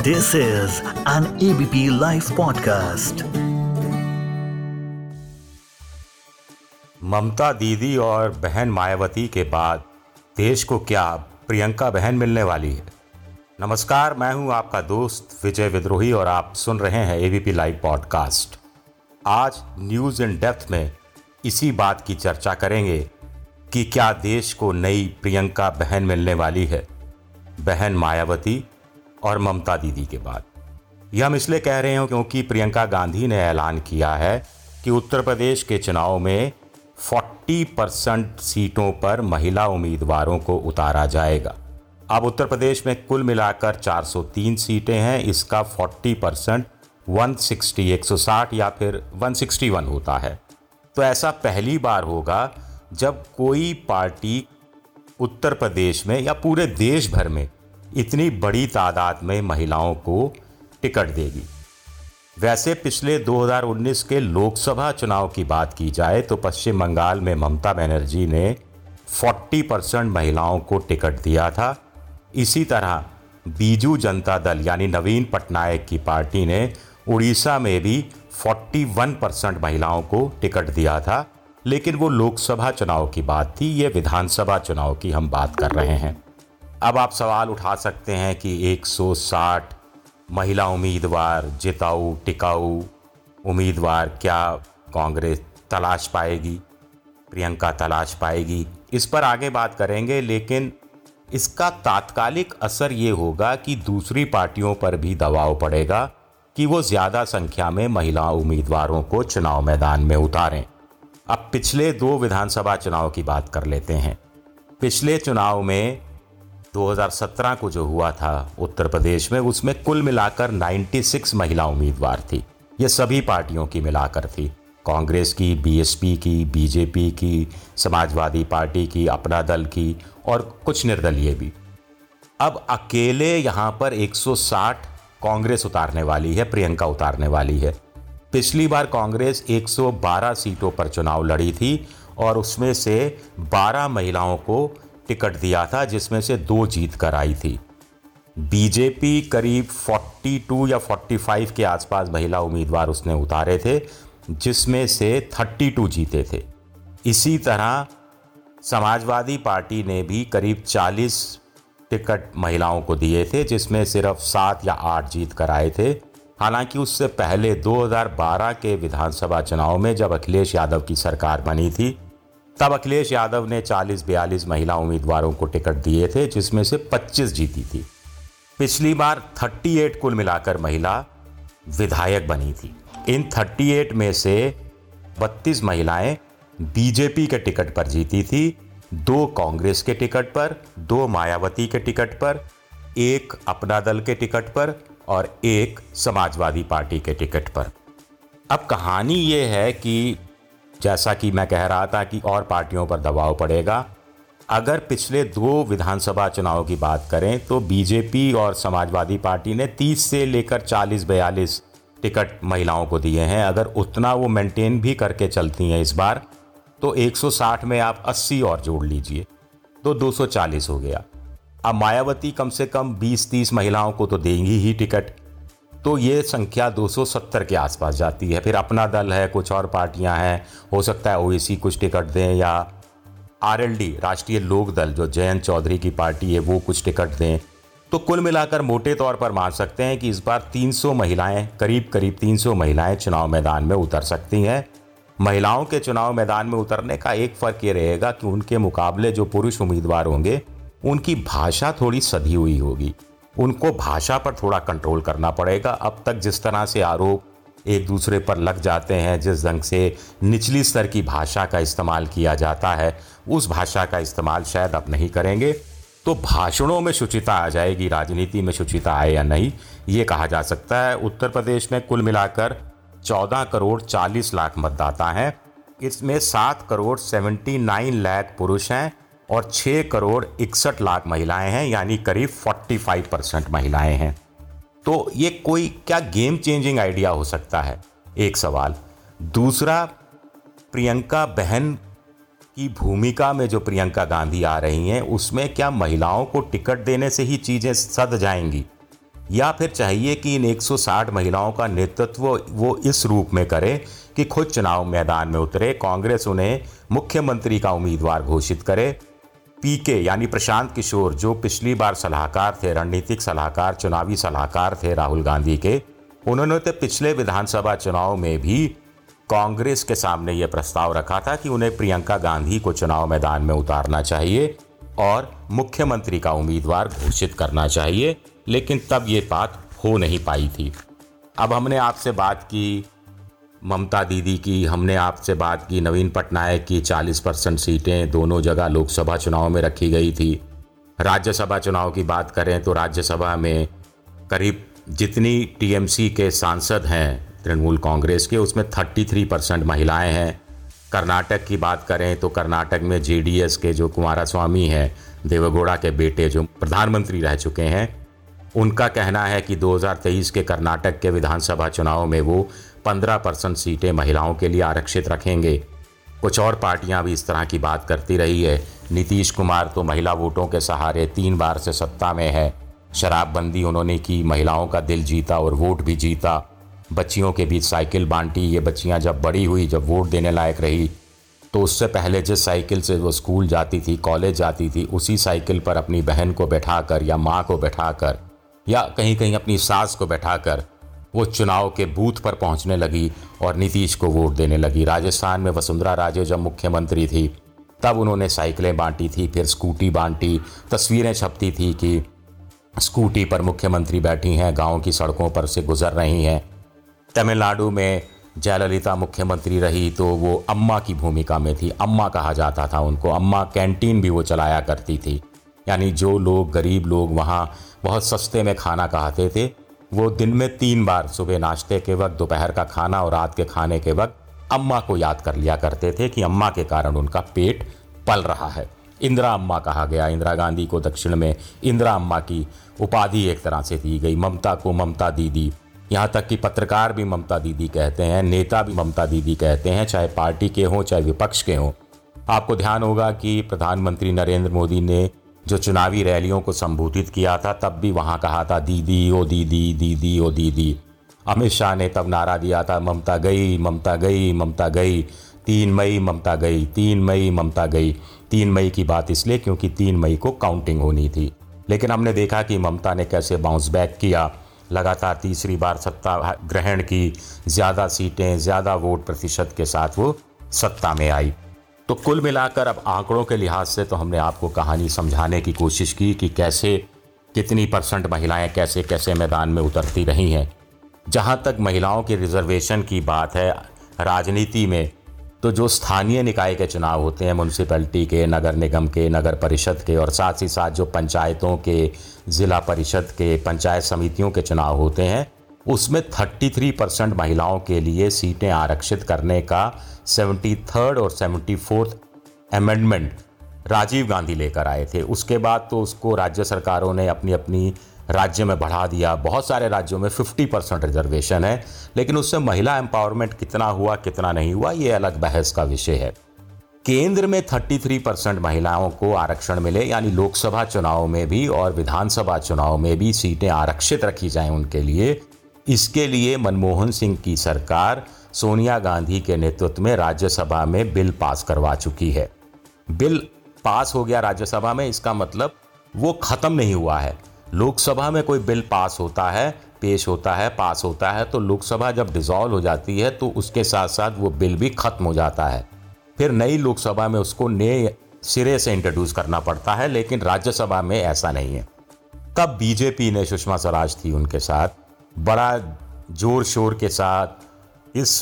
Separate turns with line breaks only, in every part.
This is an ABP Life podcast.
ममता दीदी और बहन मायावती के बाद देश को क्या प्रियंका बहन मिलने वाली है? नमस्कार, मैं हूँ आपका दोस्त विजय विद्रोही और आप सुन रहे हैं एबीपी लाइव पॉडकास्ट आज न्यूज़ इन डेप्थ में इसी बात की चर्चा करेंगे कि क्या देश को नई प्रियंका बहन मिलने वाली है? बहन मायावती और ममता दीदी के बाद। यह हम इसलिए कह रहे हैं क्योंकि प्रियंका गांधी ने ऐलान किया है कि उत्तर प्रदेश के चुनाव में 40 परसेंट सीटों पर महिला उम्मीदवारों को उतारा जाएगा। अब उत्तर प्रदेश में कुल मिलाकर 403 सीटें हैं, इसका 40 परसेंट वन सिक्सटी या फिर 161 होता है। तो ऐसा पहली बार होगा जब कोई पार्टी उत्तर प्रदेश में या पूरे देश भर में इतनी बड़ी तादाद में महिलाओं को टिकट देगी। वैसे पिछले 2019 के लोकसभा चुनाव की बात की जाए तो पश्चिम बंगाल में ममता बनर्जी ने 40 परसेंट महिलाओं को टिकट दिया था। इसी तरह बीजू जनता दल यानी नवीन पटनायक की पार्टी ने उड़ीसा में भी 41 परसेंट महिलाओं को टिकट दिया था। लेकिन वो लोकसभा चुनाव की बात थी, ये विधानसभा चुनाव की हम बात कर रहे हैं। अब आप सवाल उठा सकते हैं कि 160 महिला उम्मीदवार जिताऊ, टिकाऊ उम्मीदवार क्या कांग्रेस तलाश पाएगी, प्रियंका तलाश पाएगी? इस पर आगे बात करेंगे, लेकिन इसका तात्कालिक असर ये होगा कि दूसरी पार्टियों पर भी दबाव पड़ेगा कि वो ज़्यादा संख्या में महिला उम्मीदवारों को चुनाव मैदान में उतारें। अब पिछले दो विधानसभा चुनाव की बात कर लेते हैं। पिछले चुनाव में 2017 को जो हुआ था उत्तर प्रदेश में, उसमें कुल मिलाकर 96 महिला उम्मीदवार थी। ये सभी पार्टियों की मिलाकर थी। कांग्रेस की बीएसपी की बीजेपी की, समाजवादी पार्टी की, अपना दल की और कुछ निर्दलीय भी। अब अकेले यहाँ पर 160 कांग्रेस उतारने वाली है, प्रियंका उतारने वाली है। पिछली बार कांग्रेस 112 सीटों पर चुनाव लड़ी थी और उसमें से 12 महिलाओं को टिकट दिया था, जिसमें से दो जीत कर आई थी। बीजेपी करीब 42 या 45 के आसपास महिला उम्मीदवार उसने उतारे थे, जिसमें से 32 जीते थे। इसी तरह समाजवादी पार्टी ने भी करीब 40 टिकट महिलाओं को दिए थे, जिसमें सिर्फ़ सात या आठ जीत कर आए थे। हालाँकि उससे पहले 2012 के विधानसभा चुनाव में जब अखिलेश यादव की सरकार बनी थी तब अखिलेश यादव ने 40-42 महिला उम्मीदवारों को टिकट दिए थे, जिसमें से 25 जीती थी। पिछली बार 38 कुल मिलाकर महिला विधायक बनी थी। इन 38 में से 32 महिलाएँ बीजेपी के टिकट पर जीती थी, दो कांग्रेस के टिकट पर, दो मायावती के टिकट पर, एक अपना दल के टिकट पर और एक समाजवादी पार्टी के टिकट पर। अब कहानी ये है कि जैसा कि मैं कह रहा था कि और पार्टियों पर दबाव पड़ेगा। अगर पिछले दो विधानसभा चुनाव की बात करें तो बीजेपी और समाजवादी पार्टी ने 30 से लेकर 40 बयालीस टिकट महिलाओं को दिए हैं। अगर उतना वो मेंटेन भी करके चलती हैं इस बार तो 160 में आप 80 और जोड़ लीजिए तो 240 हो गया। अब मायावती कम से कम 20-30 महिलाओं को तो देंगी ही टिकट। तो ये संख्या 270 के आसपास जाती है। फिर अपना दल है, कुछ और पार्टियाँ हैं, हो सकता है ओवैसी कुछ टिकट दें या आरएलडी, राष्ट्रीय लोक दल, जो जयंत चौधरी की पार्टी है, वो कुछ टिकट दें। तो कुल मिलाकर मोटे तौर पर मान सकते हैं कि इस बार 300 महिलाएँ करीब करीब 300 महिलाएँ चुनाव मैदान में उतर सकती हैं। महिलाओं के चुनाव मैदान में उतरने का एक फ़र्क ये रहेगा कि उनके मुकाबले जो पुरुष उम्मीदवार होंगे, उनकी भाषा थोड़ी सधी हुई होगी। उनको भाषा पर थोड़ा कंट्रोल करना पड़ेगा। अब तक जिस तरह से आरोप एक दूसरे पर लग जाते हैं, जिस ढंग से निचली स्तर की भाषा का इस्तेमाल किया जाता है, उस भाषा का इस्तेमाल शायद अब नहीं करेंगे। तो भाषणों में शुचिता आ जाएगी, राजनीति में शुचिता आए या नहीं, ये कहा जा सकता है। उत्तर प्रदेश में कुल मिलाकर 14 करोड़ 40 लाख मतदाता हैं। इसमें 7 करोड़ 79 लाख पुरुष हैं। और 6 करोड़ इकसठ लाख महिलाएँ हैं, यानी करीब 45 परसेंट महिलाएँ हैं। तो ये कोई क्या गेम चेंजिंग आइडिया हो सकता है? एक सवाल। दूसरा, प्रियंका बहन की भूमिका में जो प्रियंका गांधी आ रही हैं, उसमें क्या महिलाओं को टिकट देने से ही चीज़ें सद जाएँगी? या फिर चाहिए कि इन 160 महिलाओं का नेतृत्व वो इस रूप में करे कि खुद चुनाव मैदान में उतरे, कांग्रेस उन्हें मुख्यमंत्री का उम्मीदवार घोषित करे पीके, यानी प्रशांत किशोर, जो पिछली बार सलाहकार थे, रणनीतिक सलाहकार, चुनावी सलाहकार थे राहुल गांधी के, उन्होंने तो पिछले विधानसभा चुनाव में भी कांग्रेस के सामने ये प्रस्ताव रखा था कि उन्हें प्रियंका गांधी को चुनाव मैदान में उतारना चाहिए और मुख्यमंत्री का उम्मीदवार घोषित करना चाहिए, लेकिन तब ये बात हो नहीं पाई थी। अब हमने आपसे बात की ममता दीदी की, हमने आपसे बात की, नवीन पटनायक की 40 परसेंट सीटें, दोनों जगह लोकसभा चुनाव में रखी गई थी। राज्यसभा चुनाव की बात करें तो राज्यसभा में करीब जितनी टीएमसी के सांसद हैं, तृणमूल कांग्रेस के, उसमें 33 परसेंट महिलाएँ हैं। कर्नाटक की बात करें तो कर्नाटक में जेडीएस के जो कुमारा स्वामी हैं, देवगौड़ा के बेटे जो प्रधानमंत्री रह चुके हैं, उनका कहना है कि 2023 के कर्नाटक के विधानसभा चुनाव में वो 15 परसेंट सीटें महिलाओं के लिए आरक्षित रखेंगे। कुछ और पार्टियाँ भी इस तरह की बात करती रही है। नीतीश कुमार तो महिला वोटों के सहारे तीन बार से सत्ता में है। शराबबंदी उन्होंने की, महिलाओं का दिल जीता और वोट भी जीता। बच्चियों के बीच साइकिल बांटी, ये बच्चियाँ जब बड़ी हुई, जब वोट देने लायक रही तो उससे पहले जिस साइकिल से वो स्कूल जाती थी, कॉलेज जाती थी, उसी साइकिल पर अपनी बहन को बैठाकर या माँ को बैठाकर या कहीं कहीं अपनी सास को बैठाकर वो चुनाव के बूथ पर पहुँचने लगी और नीतीश को वोट देने लगी। राजस्थान में वसुंधरा राजे जब मुख्यमंत्री थी, तब उन्होंने साइकिलें बांटी थी, फिर स्कूटी बांटी, तस्वीरें छपती थी कि स्कूटी पर मुख्यमंत्री बैठी हैं, गाँव की सड़कों पर से गुजर रही हैं। तमिलनाडु में जयललिता मुख्यमंत्री रही तो वो अम्मा की भूमिका में थी। अम्मा कहा जाता था उनको। अम्मा कैंटीन भी वो चलाया करती थी। यानी जो लोग, गरीब लोग वहाँ बहुत सस्ते में खाना खाते थे वो दिन में तीन बार सुबह नाश्ते के वक्त, दोपहर का खाना और रात के खाने के वक्त अम्मा को याद कर लिया करते थे कि अम्मा के कारण उनका पेट पल रहा है। इंदिरा अम्मा कहा गया। इंदिरा गांधी को दक्षिण में इंदिरा अम्मा की उपाधि एक तरह से दी गई। ममता को ममता दीदी। यहाँ तक कि पत्रकार भी ममता दीदी कहते हैं, नेता भी ममता दीदी कहते हैं, चाहे पार्टी के हों, चाहे विपक्ष के हों। आपको ध्यान होगा कि प्रधानमंत्री नरेंद्र मोदी ने जो चुनावी रैलियों को संबोधित किया था, तब भी वहाँ कहा था, दीदी, ओ दीदी दीदी, ओ दीदी। अमित शाह ने तब नारा दिया था, ममता गई ममता गई ममता गई। तीन मई, ममता गई, तीन मई, ममता गई। तीन मई की बात इसलिए क्योंकि तीन मई को काउंटिंग होनी थी। लेकिन हमने देखा कि ममता ने कैसे बाउंस बैक किया। लगातार तीसरी बार सत्ता ग्रहण की, ज़्यादा सीटें, ज़्यादा वोट प्रतिशत के साथ वो सत्ता में आई। तो कुल मिलाकर अब आंकड़ों के लिहाज से तो हमने आपको कहानी समझाने की कोशिश की कि कैसे, कितनी परसेंट महिलाएँ कैसे कैसे मैदान में उतरती रही हैं। जहाँ तक महिलाओं की रिजर्वेशन की बात है, राजनीति में तो जो स्थानीय निकाय के चुनाव होते हैं म्यूनसिपैलिटी के, नगर निगम के, नगर परिषद के, और साथ ही साथ जो पंचायतों के, ज़िला परिषद के, पंचायत समितियों के चुनाव होते हैं उसमें 33 परसेंट महिलाओं के लिए सीटें आरक्षित करने का सेवेंटी थर्ड और seventy fourth amendment Rajiv Gandhi लेकर आए थे। उसके बाद तो उसको राज्य सरकारों ने अपनी अपनी राज्य में बढ़ा दिया। बहुत सारे राज्यों में 50 परसेंट रिजर्वेशन है, लेकिन उससे महिला एम्पावरमेंट कितना हुआ, कितना नहीं हुआ, ये अलग बहस का विषय है। केंद्र में 33 परसेंट महिलाओं को आरक्षण मिले, यानी लोकसभा चुनाव में भी और विधानसभा चुनाव में भी सीटें आरक्षित रखी जाएँ उनके लिए इसके लिए मनमोहन सिंह की सरकार सोनिया गांधी के नेतृत्व में राज्यसभा में बिल पास करवा चुकी है। बिल पास हो गया राज्यसभा में, इसका मतलब वो खत्म नहीं हुआ है। लोकसभा में कोई बिल पास होता है, पेश होता है, पास होता है तो लोकसभा जब डिजॉल्व हो जाती है तो उसके साथ साथ वो बिल भी खत्म हो जाता है। फिर नई लोकसभा में उसको नए सिरे से इंट्रोड्यूस करना पड़ता है, लेकिन राज्यसभा में ऐसा नहीं है। तब बीजेपी ने सुषमा स्वराज थी उनके साथ। बड़ा ज़ोर शोर के साथ इस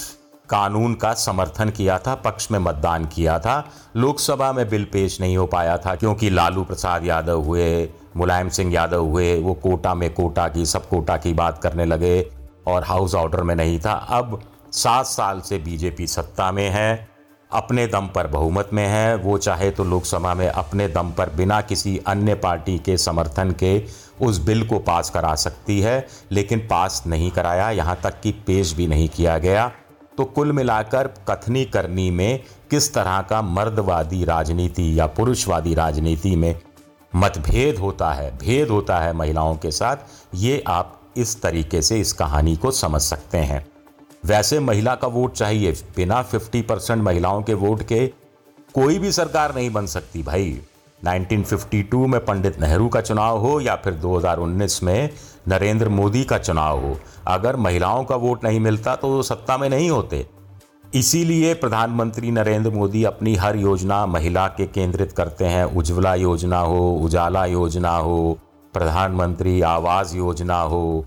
कानून का समर्थन किया था, पक्ष में मतदान किया था। लोकसभा में बिल पेश नहीं हो पाया था क्योंकि लालू प्रसाद यादव हुए, मुलायम सिंह यादव हुए, वो कोटा में कोटा की, सब कोटा की बात करने लगे और हाउस ऑर्डर में नहीं था। अब सात साल से बीजेपी सत्ता में है। अपने दम पर बहुमत में है। वो चाहे तो लोकसभा में अपने दम पर बिना किसी अन्य पार्टी के समर्थन के उस बिल को पास करा सकती है, लेकिन पास नहीं कराया। यहाँ तक कि पेश भी नहीं किया गया। तो कुल मिलाकर कथनी करनी में किस तरह का मर्दवादी राजनीति या पुरुषवादी राजनीति में मतभेद होता है, भेद होता है महिलाओं के साथ, ये आप इस तरीके से इस कहानी को समझ सकते हैं। वैसे महिला का वोट चाहिए। बिना 50 परसेंट महिलाओं के वोट के कोई भी सरकार नहीं बन सकती भाई। 1952 में पंडित नेहरू का चुनाव हो या फिर 2019 में नरेंद्र मोदी का चुनाव हो। अगर महिलाओं का वोट नहीं मिलता तो वो सत्ता में नहीं होते। इसीलिए प्रधानमंत्री नरेंद्र मोदी अपनी हर योजना महिला के केंद्रित करते हैं। उज्ज्वला योजना हो, उजाला योजना हो, प्रधानमंत्री आवास योजना हो।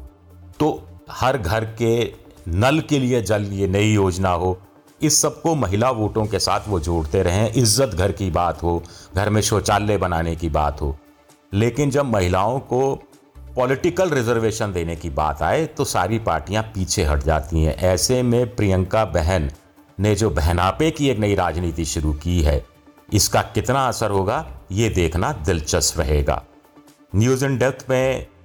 तो हर घर के नल के लिए जल ये नई योजना हो। इस सबको महिला वोटों के साथ वो जोड़ते रहें। इज़्ज़त घर की बात हो, घर में शौचालय बनाने की बात हो। लेकिन जब महिलाओं को पॉलिटिकल रिजर्वेशन देने की बात आए तो सारी पार्टियाँ पीछे हट जाती हैं। ऐसे में प्रियंका बहन ने जो बहनापे की एक नई राजनीति शुरू की है, इसका कितना असर होगा, ये देखना दिलचस्प रहेगा। न्यूज़ इन डेप्थ में